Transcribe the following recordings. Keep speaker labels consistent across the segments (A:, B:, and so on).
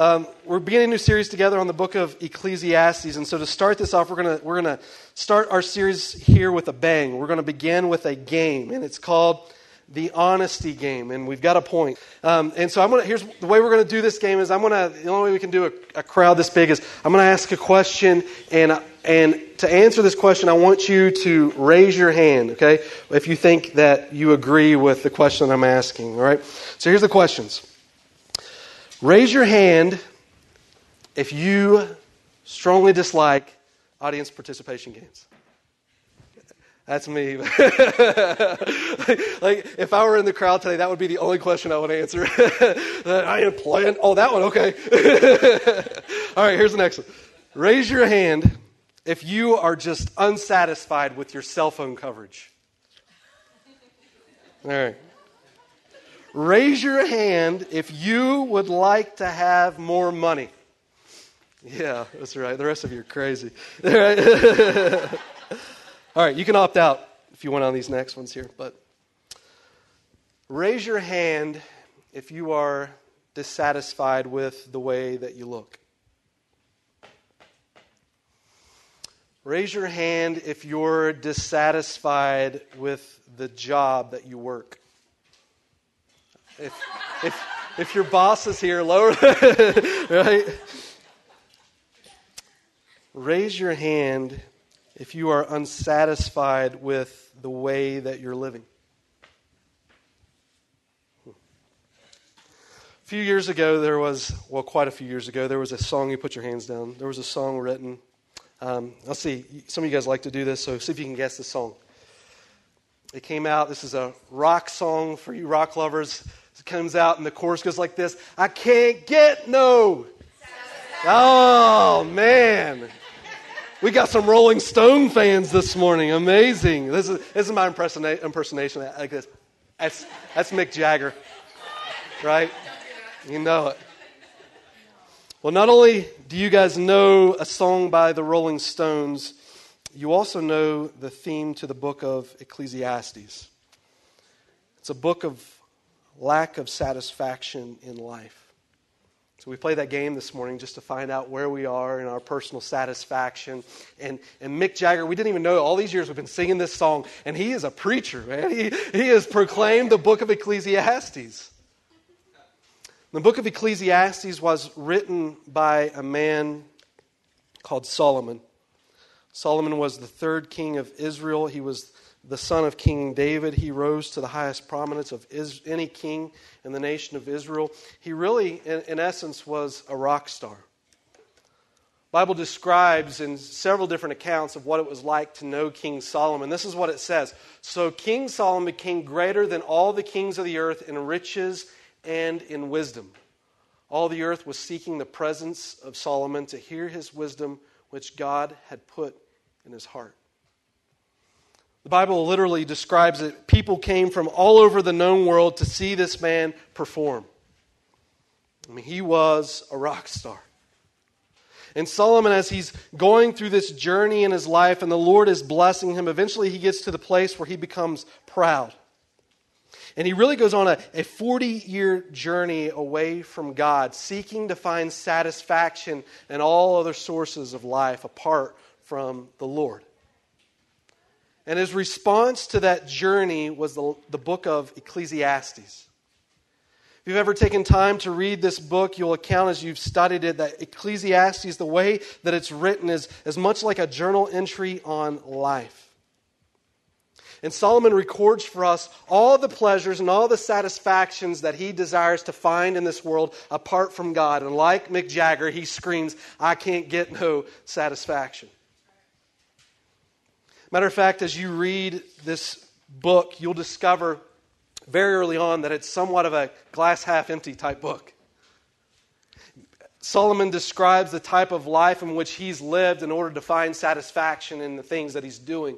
A: Um, we're beginning a new series together on the book of Ecclesiastes, and so to start this off, we're gonna we're gonna start our series here with a bang. We're gonna begin with a game, and it's called the honesty game, and we've got a point. Um, and so I'm gonna here's the way we're gonna do this game is I'm gonna the only way we can do a, a crowd this big is I'm gonna ask a question, and and to answer this question, I want you to raise your hand, okay? If you think that you agree with the question I'm asking, all right? So here's the questions. Raise your hand if you strongly dislike audience participation games. That's me. like, if I were in the crowd today, that would be the only question I would answer. I am playing. Oh, that one. Okay. All right. Here's the next one. Raise your hand if you are just unsatisfied with your cell phone coverage. All right. Raise your hand if you would like to have more money. Yeah, that's right. The rest of you are crazy. All right, you can opt out if you want on these next ones here. But raise your hand if you are dissatisfied with the way that you look. Raise your hand if you're dissatisfied with the job that you work. If, if, if your boss is here, lower, right? Raise your hand if you are unsatisfied with the way that you're living. A few years ago, there was, well, quite a few years ago, there was a song, you put your hands down. There was a song written. Um, let's see, some of you guys like to do this, so see if you can guess the song. It came out, this is a rock song for you rock lovers. Comes out and the chorus goes like this I can't get no. Oh, man. We got some Rolling Stone fans this morning. Amazing. This is, this is my impersonation like this. That's, that's Mick Jagger, right? You know it. Well, not only do you guys know a song by the Rolling Stones, you also know the theme to the book of Ecclesiastes. It's a book of lack of satisfaction in life. So we play that game this morning just to find out where we are in our personal satisfaction. And, and Mick Jagger, we didn't even know all these years we've been singing this song, and he is a preacher, man. He, he has proclaimed the book of Ecclesiastes. The book of Ecclesiastes was written by a man called Solomon. Solomon was the third king of Israel. He was the son of King David. He rose to the highest prominence of any king in the nation of Israel. He really, in, in essence, was a rock star. Bible describes in several different accounts of what it was like to know King Solomon. This is what it says. So King Solomon became greater than all the kings of the earth in riches and in wisdom. All the earth was seeking the presence of Solomon to hear his wisdom, which God had put in his heart. The Bible literally describes it. People came from all over the known world to see this man perform. I mean, he was a rock star. And Solomon, as he's going through this journey in his life and the Lord is blessing him, eventually he gets to the place where he becomes proud. And he really goes on a, a 40 year journey away from God, seeking to find satisfaction in all other sources of life apart from the Lord. And his response to that journey was the, the book of Ecclesiastes. If you've ever taken time to read this book, you'll account as you've studied it that Ecclesiastes, the way that it's written, is as much like a journal entry on life. And Solomon records for us all the pleasures and all the satisfactions that he desires to find in this world apart from God. And like Mick Jagger, he screams, I can't get no satisfaction. Matter of fact, as you read this book, you'll discover very early on that it's somewhat of a glass half empty type book. Solomon describes the type of life in which he's lived in order to find satisfaction in the things that he's doing.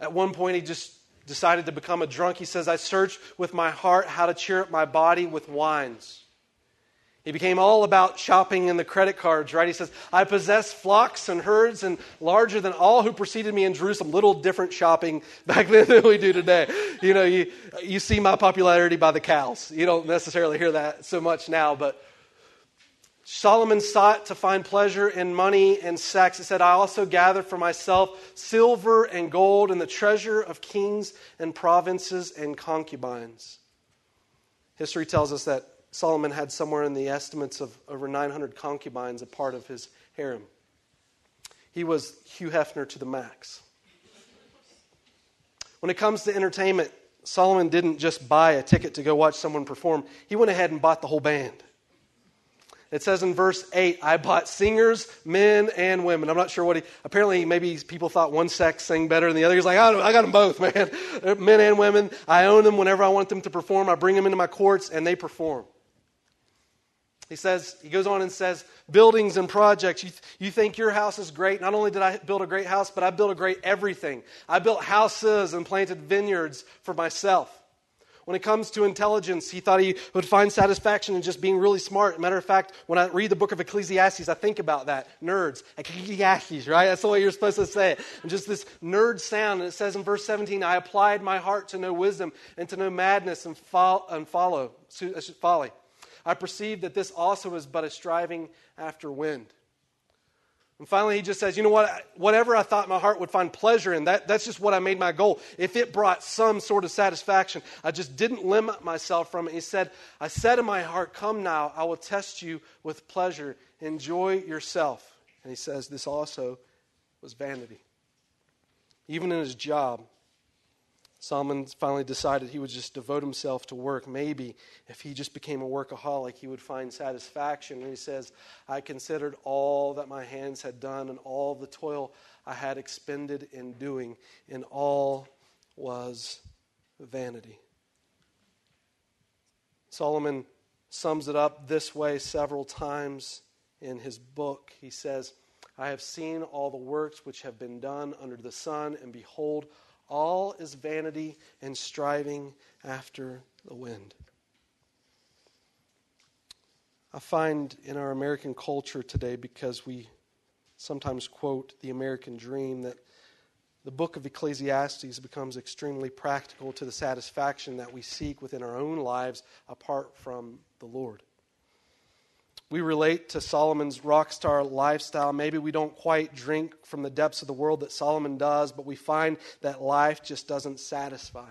A: At one point, he just decided to become a drunk. He says, I searched with my heart how to cheer up my body with wines. He became all about shopping and the credit cards, right? He says, I possess flocks and herds and larger than all who preceded me in Jerusalem. Little different shopping back then than we do today. You know, you, you see my popularity by the cows. You don't necessarily hear that so much now, but Solomon sought to find pleasure in money and sex. He said, I also gathered for myself silver and gold and the treasure of kings and provinces and concubines. History tells us that Solomon had somewhere in the estimates of over 900 concubines a part of his harem. He was Hugh Hefner to the max. When it comes to entertainment, Solomon didn't just buy a ticket to go watch someone perform, he went ahead and bought the whole band. It says in verse 8, I bought singers, men, and women. I'm not sure what he, apparently, maybe people thought one sex sang better than the other. He's like, I, I got them both, man. men and women. I own them whenever I want them to perform. I bring them into my courts, and they perform. He says, he goes on and says, buildings and projects. You, th- you think your house is great. Not only did I build a great house, but I built a great everything. I built houses and planted vineyards for myself. When it comes to intelligence, he thought he would find satisfaction in just being really smart. Matter of fact, when I read the book of Ecclesiastes, I think about that. Nerds. Ecclesiastes, right? That's the way you're supposed to say it. And just this nerd sound. And it says in verse 17, I applied my heart to know wisdom and to know madness and, fo- and follow, uh, folly. I perceived that this also is but a striving after wind. And finally, he just says, you know what? Whatever I thought my heart would find pleasure in, that, that's just what I made my goal. If it brought some sort of satisfaction, I just didn't limit myself from it. He said, I said in my heart, Come now, I will test you with pleasure. Enjoy yourself. And he says, This also was vanity. Even in his job, Solomon finally decided he would just devote himself to work. Maybe if he just became a workaholic, he would find satisfaction. And he says, I considered all that my hands had done and all the toil I had expended in doing, and all was vanity. Solomon sums it up this way several times in his book. He says, I have seen all the works which have been done under the sun, and behold, all is vanity and striving after the wind. I find in our American culture today, because we sometimes quote the American dream, that the book of Ecclesiastes becomes extremely practical to the satisfaction that we seek within our own lives apart from the Lord. We relate to Solomon's rock star lifestyle. Maybe we don't quite drink from the depths of the world that Solomon does, but we find that life just doesn't satisfy.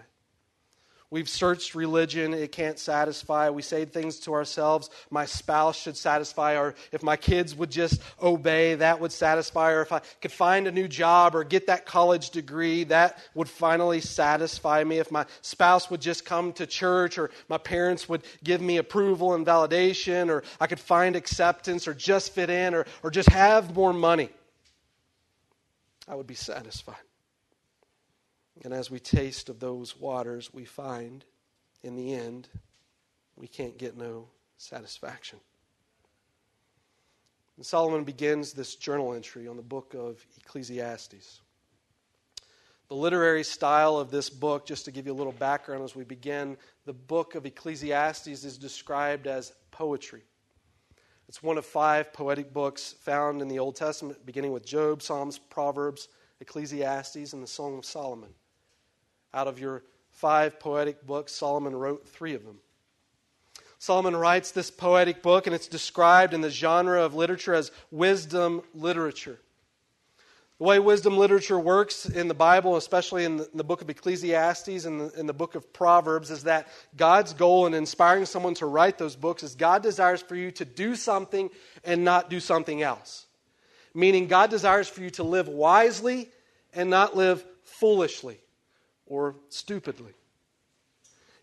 A: We've searched religion, it can't satisfy. We say things to ourselves, my spouse should satisfy, or if my kids would just obey, that would satisfy, or if I could find a new job or get that college degree, that would finally satisfy me. If my spouse would just come to church, or my parents would give me approval and validation, or I could find acceptance, or just fit in, or, or just have more money, I would be satisfied. And as we taste of those waters, we find in the end we can't get no satisfaction. And Solomon begins this journal entry on the book of Ecclesiastes. The literary style of this book, just to give you a little background as we begin, the book of Ecclesiastes is described as poetry. It's one of five poetic books found in the Old Testament, beginning with Job, Psalms, Proverbs, Ecclesiastes, and the Song of Solomon. Out of your five poetic books, Solomon wrote three of them. Solomon writes this poetic book, and it's described in the genre of literature as wisdom literature. The way wisdom literature works in the Bible, especially in the, in the book of Ecclesiastes and the, in the book of Proverbs, is that God's goal in inspiring someone to write those books is God desires for you to do something and not do something else. Meaning, God desires for you to live wisely and not live foolishly or stupidly.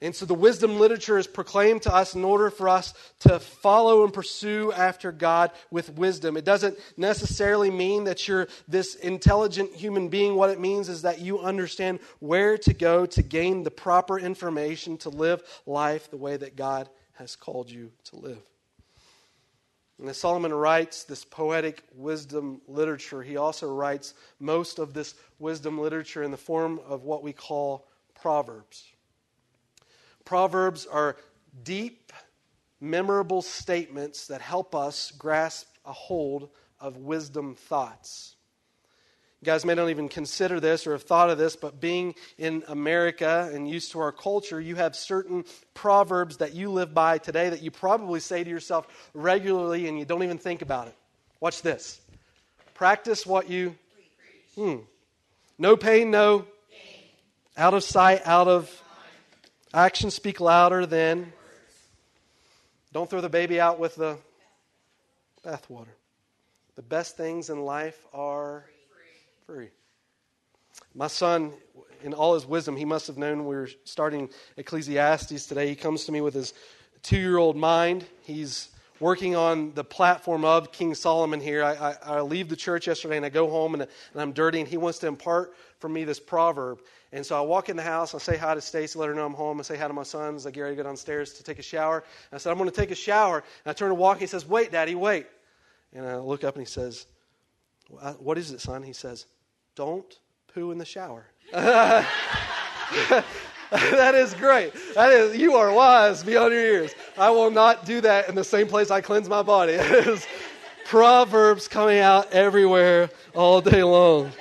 A: And so the wisdom literature is proclaimed to us in order for us to follow and pursue after God with wisdom. It doesn't necessarily mean that you're this intelligent human being. What it means is that you understand where to go to gain the proper information to live life the way that God has called you to live. And as Solomon writes this poetic wisdom literature, he also writes most of this wisdom literature in the form of what we call proverbs. Proverbs are deep, memorable statements that help us grasp a hold of wisdom thoughts. You guys may not even consider this or have thought of this, but being in America and used to our culture, you have certain proverbs that you live by today that you probably say to yourself regularly and you don't even think about it. Watch this. Practice what you. Hmm. No pain, no. Out of sight, out of. Actions speak louder than. Don't throw the baby out with the bathwater. The best things in life are free. My son, in all his wisdom, he must have known we were starting Ecclesiastes today. He comes to me with his two year old mind. He's working on the platform of King Solomon here. I, I, I, leave the church yesterday and I go home and, and I'm dirty, and he wants to impart for me this proverb. And so I walk in the house, I say hi to Stacy, let her know I'm home. I say hi to my sons. I get ready to go downstairs to take a shower. And I said, I'm going to take a shower. And I turn to walk, he says, Wait, Daddy, wait. And I look up and he says, What is it, son? He says, don't poo in the shower. that is great. That is, you are wise beyond your ears. I will not do that in the same place I cleanse my body. Proverbs coming out everywhere all day long.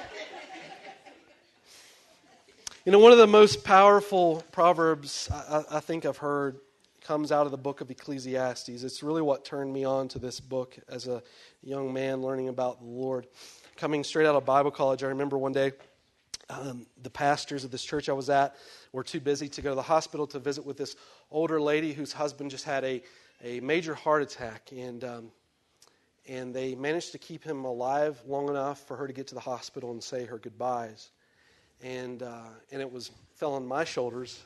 A: You know, one of the most powerful Proverbs I, I think I've heard comes out of the book of Ecclesiastes. It's really what turned me on to this book as a young man learning about the Lord coming straight out of Bible college, I remember one day um, the pastors of this church I was at were too busy to go to the hospital to visit with this older lady whose husband just had a, a major heart attack. And, um, and they managed to keep him alive long enough for her to get to the hospital and say her goodbyes. And, uh, and it was fell on my shoulders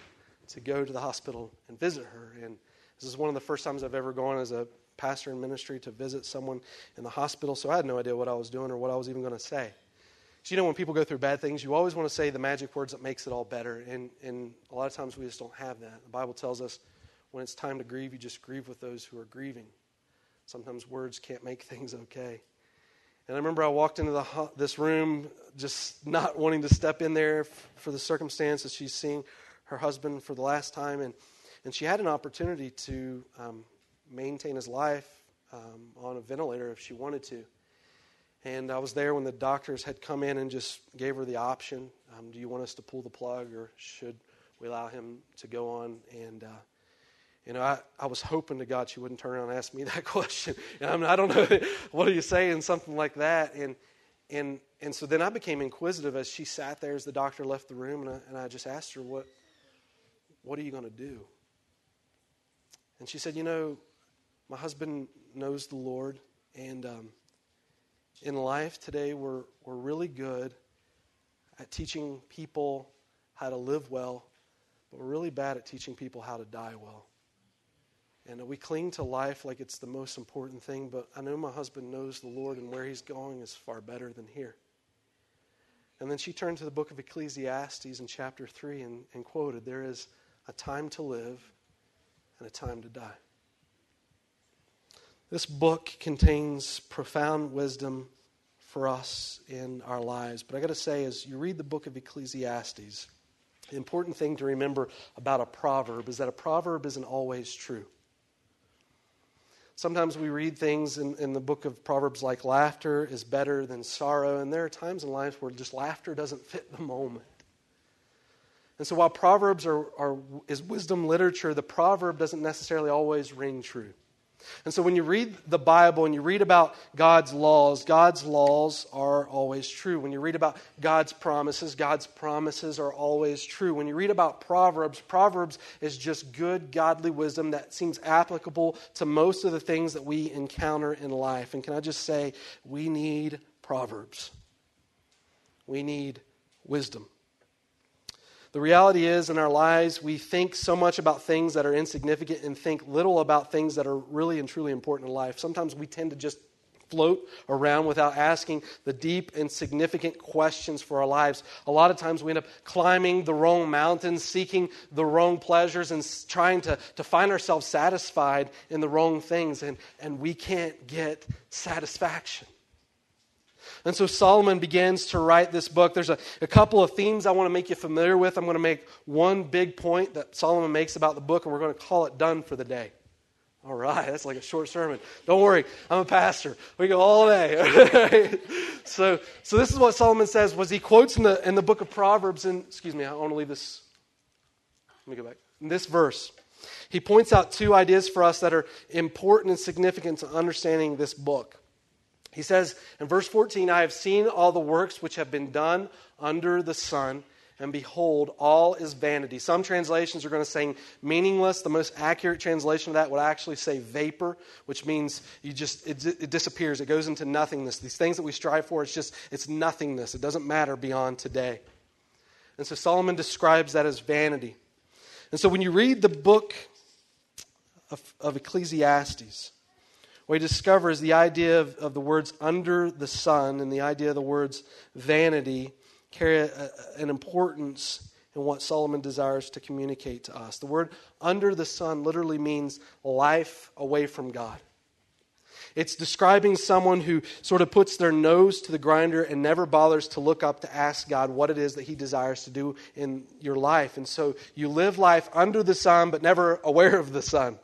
A: to go to the hospital and visit her. And this is one of the first times I've ever gone as a pastor in ministry to visit someone in the hospital, so I had no idea what I was doing or what I was even going to say. So, you know, when people go through bad things, you always want to say the magic words that makes it all better. And, and a lot of times we just don't have that. The Bible tells us when it's time to grieve, you just grieve with those who are grieving. Sometimes words can't make things okay. And I remember I walked into the, this room just not wanting to step in there for the circumstances. She's seeing her husband for the last time. And, and she had an opportunity to um, maintain his life um, on a ventilator if she wanted to. And I was there when the doctors had come in and just gave her the option um, do you want us to pull the plug or should we allow him to go on? And, uh, you know, I, I was hoping to God she wouldn't turn around and ask me that question. And I, mean, I don't know, what are you saying? Something like that. And, and, and so then I became inquisitive as she sat there as the doctor left the room, and I, and I just asked her, what, what are you going to do? And she said, You know, my husband knows the Lord, and um, in life today, we're, we're really good at teaching people how to live well, but we're really bad at teaching people how to die well. And we cling to life like it's the most important thing, but I know my husband knows the Lord, and where he's going is far better than here. And then she turned to the book of Ecclesiastes in chapter 3 and, and quoted, There is a time to live and a time to die. This book contains profound wisdom for us in our lives. But I got to say, as you read the book of Ecclesiastes, the important thing to remember about a proverb is that a proverb isn't always true. Sometimes we read things in, in the book of Proverbs like laughter is better than sorrow, and there are times in life where just laughter doesn't fit the moment. And so while Proverbs are, are, is wisdom literature, the proverb doesn't necessarily always ring true. And so when you read the Bible and you read about God's laws, God's laws are always true. When you read about God's promises, God's promises are always true. When you read about Proverbs, Proverbs is just good, godly wisdom that seems applicable to most of the things that we encounter in life. And can I just say, we need Proverbs. We need wisdom. The reality is, in our lives, we think so much about things that are insignificant and think little about things that are really and truly important in life. Sometimes we tend to just float around without asking the deep and significant questions for our lives. A lot of times we end up climbing the wrong mountains, seeking the wrong pleasures, and trying to, to find ourselves satisfied in the wrong things, and, and we can't get satisfaction. And so Solomon begins to write this book. There's a, a couple of themes I want to make you familiar with. I'm going to make one big point that Solomon makes about the book, and we're going to call it done for the day. All right, that's like a short sermon. Don't worry, I'm a pastor. We go all day. so, so this is what Solomon says. Was he quotes in the in the book of Proverbs? And excuse me, I want to leave this. Let me go back. In this verse, he points out two ideas for us that are important and significant to understanding this book. He says in verse 14, I have seen all the works which have been done under the sun, and behold, all is vanity. Some translations are going to say meaningless. The most accurate translation of that would actually say vapor, which means you just it, it disappears. It goes into nothingness. These things that we strive for, it's just it's nothingness. It doesn't matter beyond today. And so Solomon describes that as vanity. And so when you read the book of, of Ecclesiastes, what he discovers is the idea of, of the words under the sun and the idea of the words vanity carry a, an importance in what Solomon desires to communicate to us. The word under the sun literally means life away from God. It's describing someone who sort of puts their nose to the grinder and never bothers to look up to ask God what it is that He desires to do in your life. And so you live life under the sun, but never aware of the sun.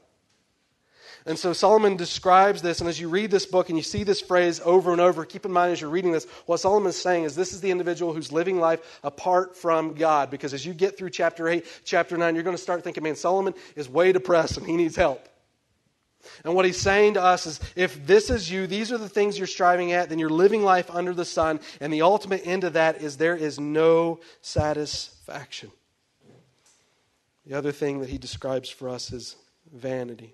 A: And so Solomon describes this, and as you read this book and you see this phrase over and over, keep in mind as you're reading this, what Solomon is saying is this is the individual who's living life apart from God. Because as you get through chapter 8, chapter 9, you're going to start thinking, man, Solomon is way depressed and he needs help. And what he's saying to us is if this is you, these are the things you're striving at, then you're living life under the sun. And the ultimate end of that is there is no satisfaction. The other thing that he describes for us is vanity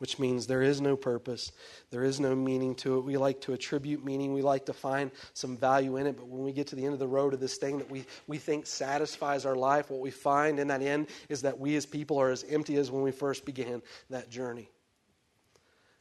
A: which means there is no purpose, there is no meaning to it. We like to attribute meaning, we like to find some value in it, but when we get to the end of the road of this thing that we, we think satisfies our life, what we find in that end is that we as people are as empty as when we first began that journey.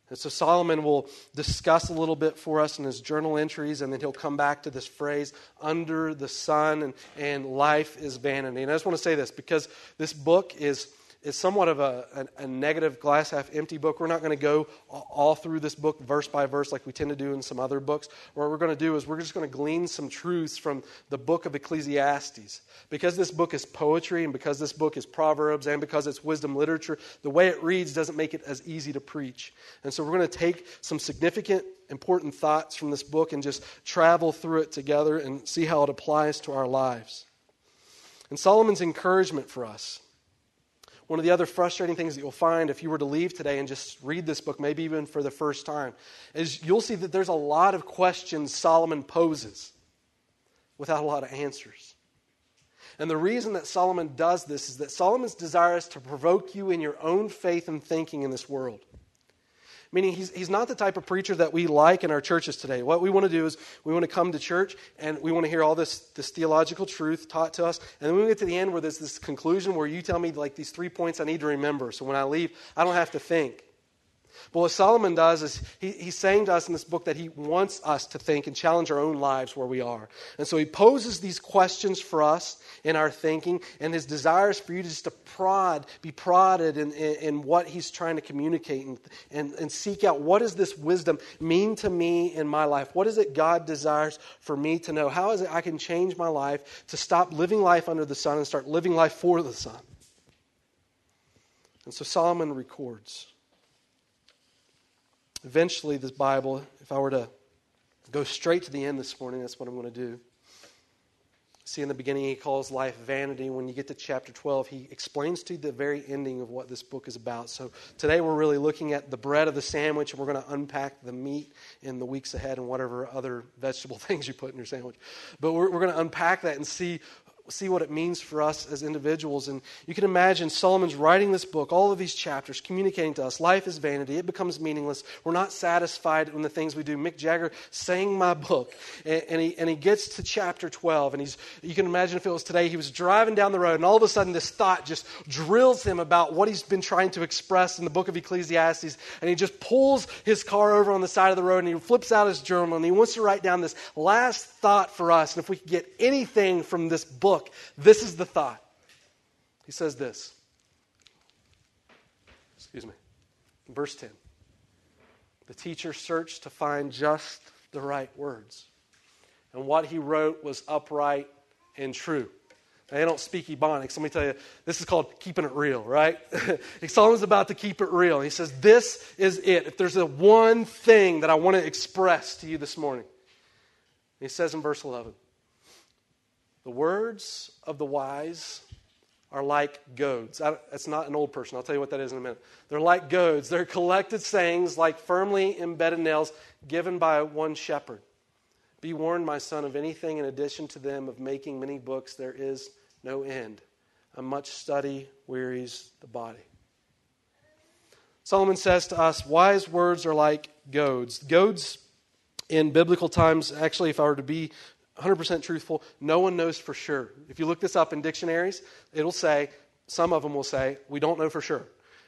A: And so Solomon will discuss a little bit for us in his journal entries, and then he'll come back to this phrase, under the sun, and, and life is vanity. And I just want to say this because this book is is somewhat of a, a, a, negative glass half empty book. We're not going to go all through this book verse by verse like we tend to do in some other books. What we're going to do is we're just going to glean some truths from the book of Ecclesiastes. Because this book is poetry and because this book is Proverbs and because it's wisdom literature, the way it reads doesn't make it as easy to preach. And so we're going to take some significant important thoughts from this book and just travel through it together and see how it applies to our lives. And Solomon's encouragement for us one of the other frustrating things that you'll find if you were to leave today and just read this book, maybe even for the first time, is you'll see that there's a lot of questions Solomon poses without a lot of answers. And the reason that Solomon does this is that Solomon's desire is to provoke you in your own faith and thinking in this world. Meaning, he's, he's not the type of preacher that we like in our churches today. What we want to do is we want to come to church and we want to hear all this, this theological truth taught to us. And then we get to the end where there's this conclusion where you tell me, like, these three points I need to remember. So when I leave, I don't have to think. But what Solomon does is he, he's saying to us in this book that he wants us to think and challenge our own lives where we are. And so he poses these questions for us in our thinking, and his desire is for you to just to prod, be prodded in, in, in what he's trying to communicate and, and, and seek out what does this wisdom mean to me in my life? What is it God desires for me to know? How is it I can change my life to stop living life under the sun and start living life for the sun? And so Solomon records. Eventually, this Bible, if I were to go straight to the end this morning, that's what I'm going to do. See, in the beginning, he calls life vanity. When you get to chapter 12, he explains to you the very ending of what this book is about. So today, we're really looking at the bread of the sandwich, and we're going to unpack the meat in the weeks ahead and whatever other vegetable things you put in your sandwich. But we're, we're going to unpack that and see see what it means for us as individuals. And you can imagine Solomon's writing this book, all of these chapters, communicating to us life is vanity, it becomes meaningless. We're not satisfied in the things we do. Mick Jagger sang my book, and, and, he, and he gets to chapter 12, and he's, you can imagine if it was today, he was driving down the road, and all of a sudden this thought just drills him about what he's been trying to express in the book of Ecclesiastes, and he just pulls his car over on the side of the road, and he flips out his journal, and he wants to write down this last thought for us. And if we could get anything from this book, book, this is the thought. He says this. Excuse me. Verse 10. The teacher searched to find just the right words. And what he wrote was upright and true. They don't speak Ebonics. Let me tell you, this is called keeping it real, right? Solomon's about to keep it real. He says, This is it. If there's a one thing that I want to express to you this morning, he says in verse 11, the words of the wise are like goads. That's not an old person. I'll tell you what that is in a minute. They're like goads. They're collected sayings like firmly embedded nails given by one shepherd. Be warned, my son, of anything in addition to them of making many books. There is no end. A much study wearies the body. Solomon says to us, wise words are like goads. Goads in biblical times, actually, if I were to be 100% truthful, no one knows for sure. If you look this up in dictionaries, it'll say, some of them will say, we don't know for sure.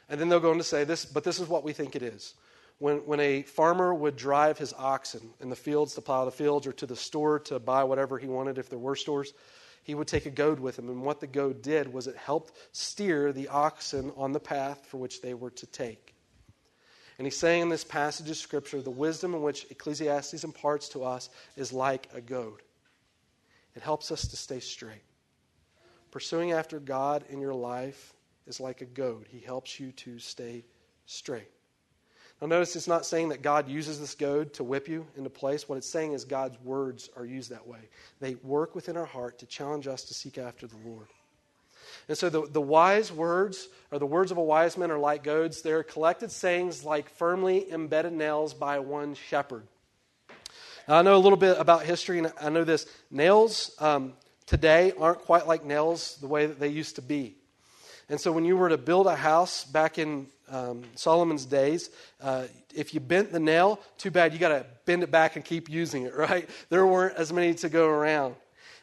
A: And then they'll go on to say this, but this is what we think it is. When, when a farmer would drive his oxen in the fields to plow the fields or to the store to buy whatever he wanted, if there were stores, he would take a goad with him. And what the goad did was it helped steer the oxen on the path for which they were to take. And he's saying in this passage of Scripture, the wisdom in which Ecclesiastes imparts to us is like a goad. It helps us to stay straight. Pursuing after God in your life is like a goad, He helps you to stay straight. Now, notice it's not saying that God uses this goad to whip you into place. What it's saying is God's words are used that way. They work within our heart to challenge us to seek after the Lord. And so the, the wise words, or the words of a wise man, are like goads. They're collected sayings like firmly embedded nails by one shepherd. I know a little bit about history, and I know this. Nails um, today aren't quite like nails the way that they used to be. And so when you were to build a house back in um, Solomon's days, uh, if you bent the nail, too bad, you got to bend it back and keep using it, right? There weren't as many to go around.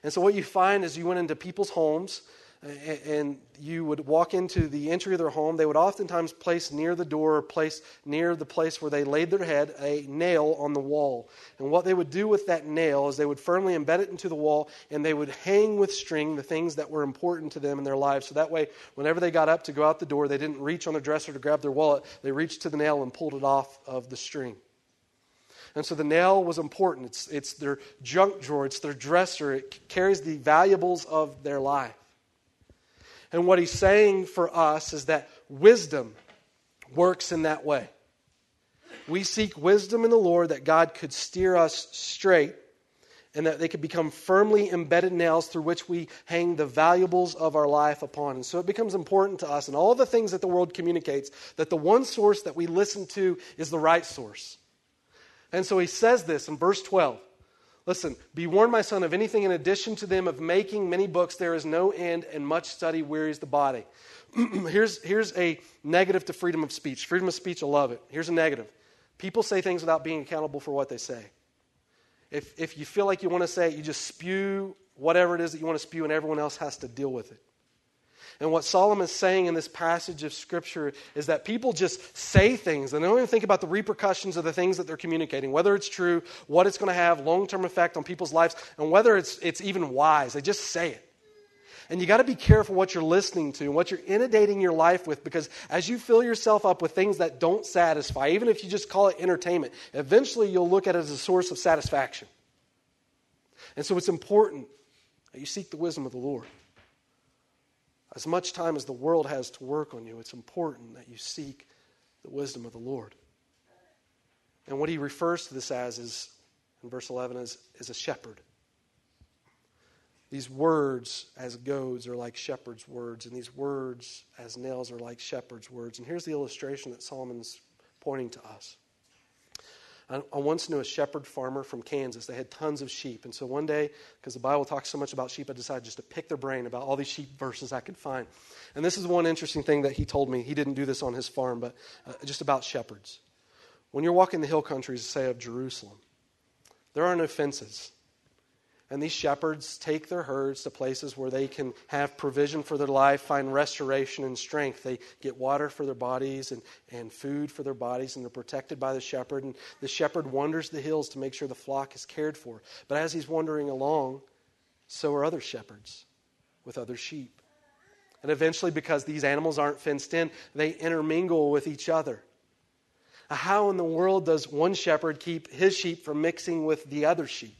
A: And so what you find is you went into people's homes and you would walk into the entry of their home, they would oftentimes place near the door or place near the place where they laid their head a nail on the wall. And what they would do with that nail is they would firmly embed it into the wall and they would hang with string the things that were important to them in their lives. So that way, whenever they got up to go out the door, they didn't reach on their dresser to grab their wallet. They reached to the nail and pulled it off of the string. And so the nail was important. It's, it's their junk drawer, it's their dresser, it carries the valuables of their life. And what he's saying for us is that wisdom works in that way. We seek wisdom in the Lord that God could steer us straight and that they could become firmly embedded nails through which we hang the valuables of our life upon. And so it becomes important to us and all the things that the world communicates that the one source that we listen to is the right source. And so he says this in verse 12 Listen, be warned, my son, of anything in addition to them of making many books, there is no end, and much study wearies the body. here's, here's a negative to freedom of speech. Freedom of speech, I love it. Here's a negative people say things without being accountable for what they say. If, if you feel like you want to say it, you just spew whatever it is that you want to spew, and everyone else has to deal with it. And what Solomon is saying in this passage of Scripture is that people just say things and they don't even think about the repercussions of the things that they're communicating, whether it's true, what it's going to have long term effect on people's lives, and whether it's, it's even wise. They just say it. And you got to be careful what you're listening to and what you're inundating your life with because as you fill yourself up with things that don't satisfy, even if you just call it entertainment, eventually you'll look at it as a source of satisfaction. And so it's important that you seek the wisdom of the Lord. As much time as the world has to work on you, it's important that you seek the wisdom of the Lord. And what he refers to this as is, in verse 11, is, is a shepherd. These words as goads are like shepherds' words, and these words as nails are like shepherds' words. And here's the illustration that Solomon's pointing to us. I, once knew a shepherd farmer from Kansas. They had tons of sheep. And so one day, because the Bible talks so much about sheep, I decided just to pick their brain about all these sheep verses I could find. And this is one interesting thing that he told me. He didn't do this on his farm, but uh, just about shepherds. When you're walking the hill countries, say, of Jerusalem, there are no fences. And these shepherds take their herds to places where they can have provision for their life, find restoration and strength. They get water for their bodies and, and food for their bodies, and they're protected by the shepherd. And the shepherd wanders the hills to make sure the flock is cared for. But as he's wandering along, so are other shepherds with other sheep. And eventually, because these animals aren't fenced in, they intermingle with each other. How in the world does one shepherd keep his sheep from mixing with the other sheep?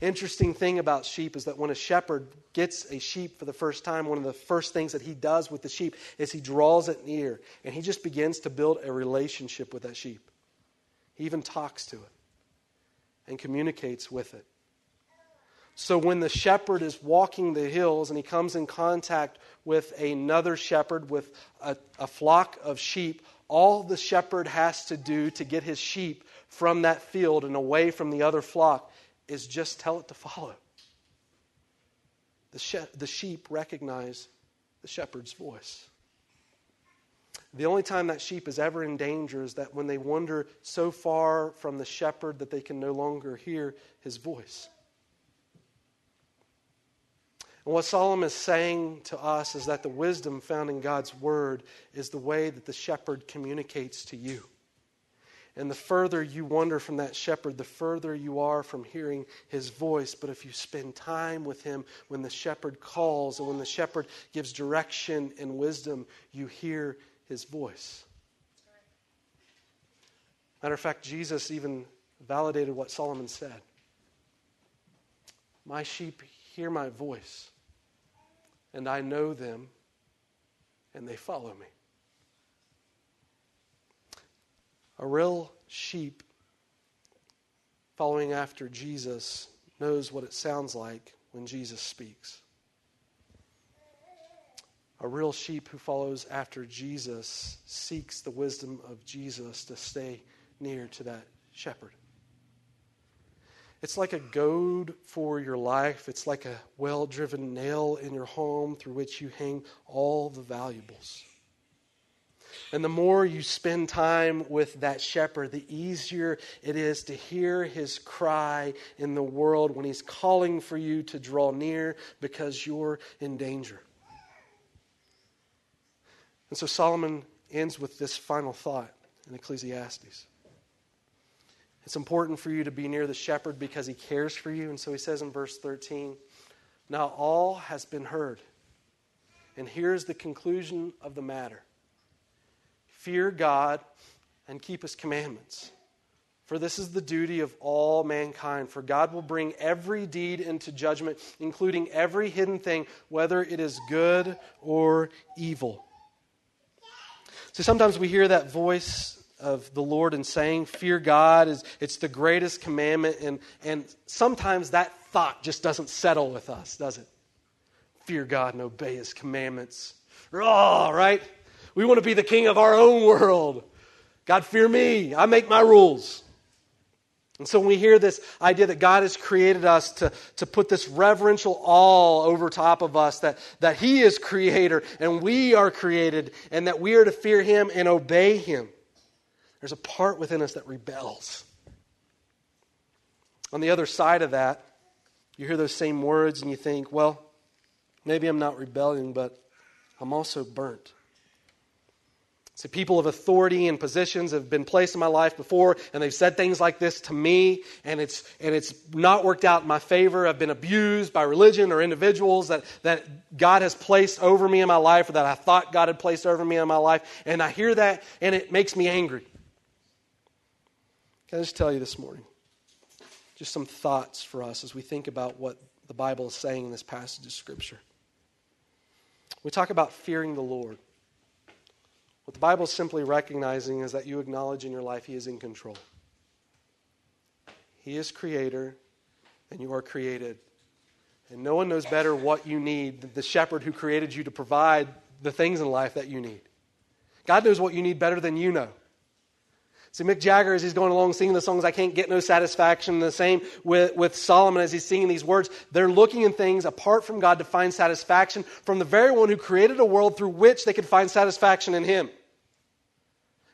A: Interesting thing about sheep is that when a shepherd gets a sheep for the first time, one of the first things that he does with the sheep is he draws it near and he just begins to build a relationship with that sheep. He even talks to it and communicates with it. So when the shepherd is walking the hills and he comes in contact with another shepherd, with a, a, flock of sheep, all the shepherd has to do to get his sheep from that field and away from the other flock is just tell it to follow. The, she- the sheep recognize the shepherd's voice. The only time that sheep is ever in danger is that when they wander so far from the shepherd that they can no longer hear his voice. And what Solomon is saying to us is that the wisdom found in God's word is the way that the shepherd communicates to you. And the further you wander from that shepherd, the further you are from hearing his voice. But if you spend time with him when the shepherd calls and when the shepherd gives direction and wisdom, you hear his voice. Matter of fact, Jesus even validated what Solomon said My sheep hear my voice, and I know them, and they follow me. A real sheep following after Jesus knows what it sounds like when Jesus speaks. A real sheep who follows after Jesus seeks the wisdom of Jesus to stay near to that shepherd. It's like a goad for your life. It's like a well driven nail in your home through which you hang all the valuables. And the more you spend time with that shepherd, the easier it is to hear his cry in the world when he's calling for you to draw near because you're in danger. And so Solomon ends with this final thought in Ecclesiastes. It's important for you to be near the shepherd because he cares for you. And so he says in verse 13, Now all has been heard. And here's the conclusion of the matter fear God and keep his commandments. For this is the duty of all mankind. For God will bring every deed into judgment, including every hidden thing, whether it is good or evil. So sometimes we hear that voice of the Lord and saying, Fear God is it's the greatest commandment, and, and sometimes that thought just doesn't settle with us, does it? Fear God and obey his commandments. Oh, right? We want to be the king of our own world. God, fear me. I make my rules. And so when we hear this idea that God has created us to, to put this reverential awe over top of us, that, that He is creator and we are created, and that we are to fear Him and obey Him, there's a part within us that rebels. On the other side of that, you hear those same words and you think, well, maybe I'm not rebelling, but I'm also burnt. See, people of authority and positions have been placed in my life before, and they've said things like this to me, and it's, and it's not worked out in my favor. I've been abused by religion or individuals that, that God has placed over me in my life, or that I thought God had placed over me in my life, and I hear that, and it makes me angry. Can I just tell you this morning? Just some thoughts for us as we think about what the Bible is saying in this passage of Scripture. We talk about fearing the Lord. What the Bible's simply recognizing is that you acknowledge in your life He is in control. He is creator, and you are created. And no one knows better what you need than the shepherd who created you to provide the things in life that you need. God knows what you need better than you know. See, Mick Jagger, as he's going along singing the songs, I can't get no satisfaction. The same with, with Solomon as he's singing these words. They're looking in things apart from God to find satisfaction from the very one who created a world through which they could find satisfaction in him.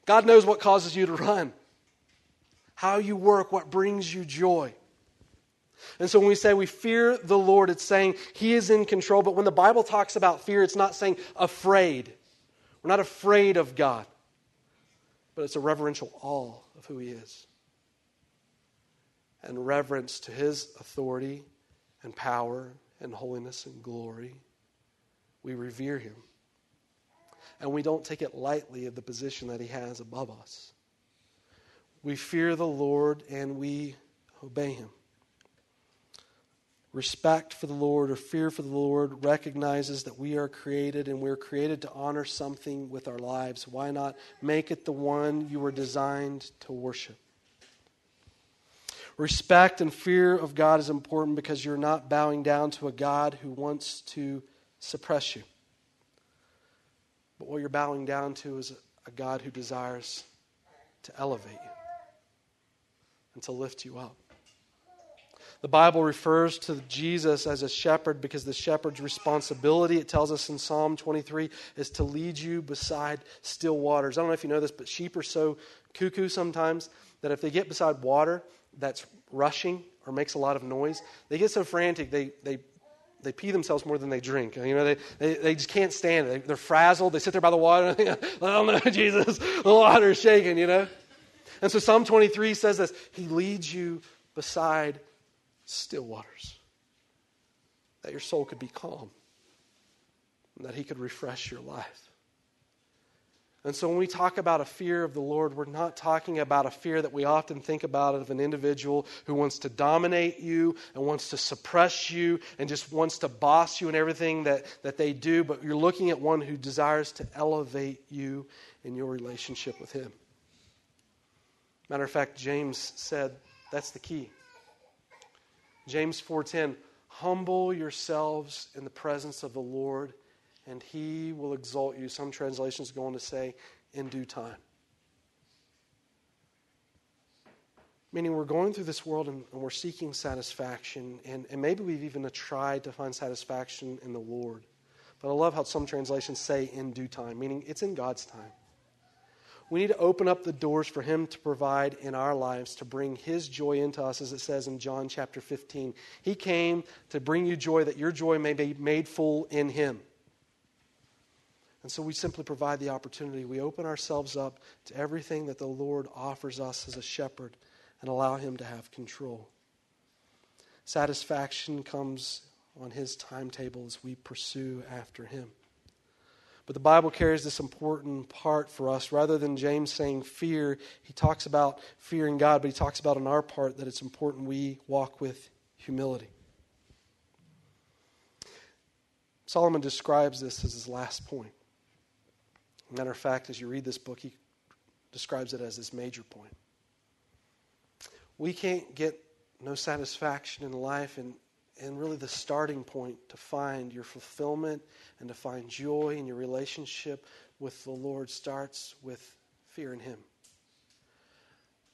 A: God knows what causes you to run, how you work, what brings you joy. And so when we say we fear the Lord, it's saying He is in control. But when the Bible talks about fear, it's not saying afraid. We're not afraid of God, but it's a reverential awe of who He is and reverence to His authority and power and holiness and glory. We revere Him and we don't take it lightly of the position that He has above us. We fear the Lord and we obey Him. Respect for the Lord or fear for the Lord recognizes that we are created and we're created to honor something with our lives. Why not make it the one you were designed to worship? Respect and fear of God is important because you're not bowing down to a God who wants to suppress you. But what you're bowing down to is a God who desires to elevate you and to lift you up. The Bible refers to Jesus as a shepherd because the shepherd's responsibility, it tells us in Psalm 23, is to lead you beside still waters. I don't know if you know this, but sheep are so cuckoo sometimes that if they get beside water that's rushing or makes a lot of noise, they get so frantic they, they, they pee themselves more than they drink. You know, they, they, they just can't stand it. They, are frazzled. They sit there by the water. I don't know, Jesus, the water's shaking, you know? And so Psalm 23 says this He leads you beside still waters, that your soul could be calm, and that He could refresh your life. And so when we talk about a fear of the Lord, we're not talking about a fear that we often think about of an individual who wants to dominate you and wants to suppress you and just wants to boss you in everything that, that they do, but you're looking at one who desires to elevate you in your relationship with Him. Matter of fact, James said that's the key. James 4:10 Humble yourselves in the presence of the Lord and he will exalt you. Some translations go on to say in due time. Meaning, we're going through this world and, and we're seeking satisfaction, and, and maybe we've even tried to find satisfaction in the Lord. But I love how some translations say in due time, meaning it's in God's time. We need to open up the doors for Him to provide in our lives to bring His joy into us, as it says in John chapter 15. He came to bring you joy that your joy may be made full in Him. And so we simply provide the opportunity. We open ourselves up to everything that the Lord offers us as a shepherd and allow Him to have control. Satisfaction comes on His timetable as we pursue after Him. But the Bible carries this important part for us. Rather than James saying fear, he talks about fearing God, but he talks about on our part that it's important we walk with humility. Solomon describes this as his last point. Matter of fact, as you read this book, he describes it as his major point. We can't get no satisfaction in life, and, and really the starting point to find your fulfillment and to find joy in your relationship with the Lord starts with fear in Him.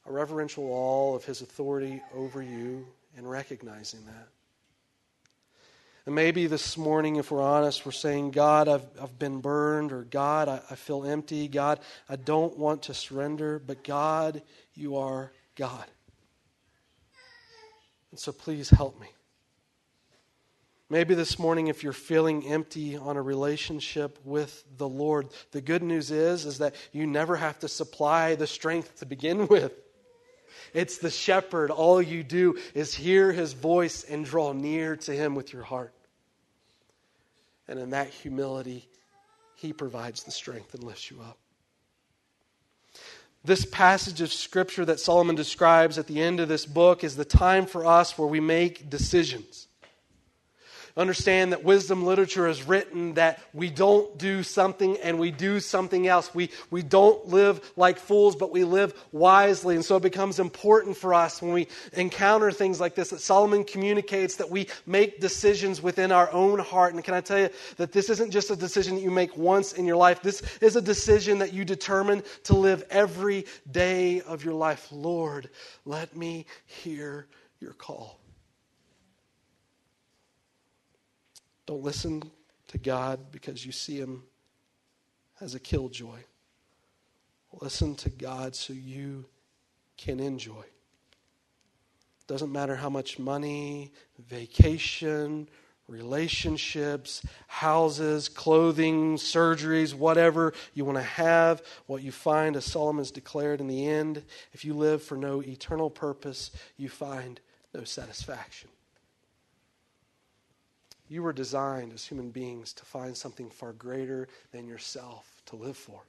A: A reverential awe of His authority over you and recognizing that. And maybe this morning, if we're honest, we're saying, God, I've, I've been burned, or God, I, I feel empty. God, I don't want to surrender, but God, you are God. And so please help me. Maybe this morning if you're feeling empty on a relationship with the Lord, the good news is is that you never have to supply the strength to begin with. It's the shepherd. All you do is hear his voice and draw near to him with your heart. And in that humility, he provides the strength and lifts you up. This passage of scripture that Solomon describes at the end of this book is the time for us where we make decisions. Understand that wisdom literature is written that we don't do something and we do something else. We, we don't live like fools, but we live wisely. And so it becomes important for us when we encounter things like this that Solomon communicates that we make decisions within our own heart. And can I tell you that this isn't just a decision that you make once in your life, this is a decision that you determine to live every day of your life. Lord, let me hear your call. Don't listen to God because you see Him as a killjoy. Listen to God so you can enjoy. Doesn't matter how much money, vacation, relationships, houses, clothing, surgeries, whatever you want to have, what you find, as Solomon's declared in the end, if you live for no eternal purpose, you find no satisfaction. You were designed as human beings to find something far greater than yourself to live for.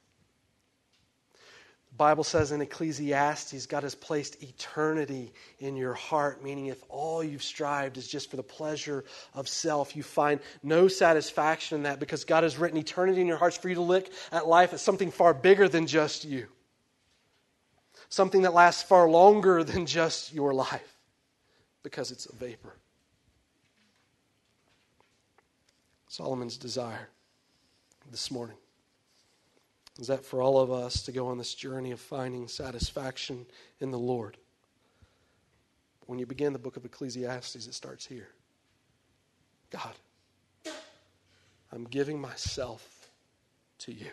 A: The Bible says in Ecclesiastes, God has placed eternity in your heart, meaning if all you've strived is just for the pleasure of self, you find no satisfaction in that because God has written eternity in your hearts for you to look at life as something far bigger than just you, something that lasts far longer than just your life because it's a vapor. Solomon's desire this morning is that for all of us to go on this journey of finding satisfaction in the Lord. When you begin the book of Ecclesiastes, it starts here God, I'm giving myself to you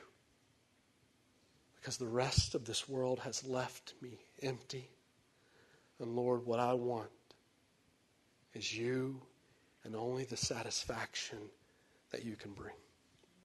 A: because the rest of this world has left me empty. And Lord, what I want is you and only the satisfaction that you can bring.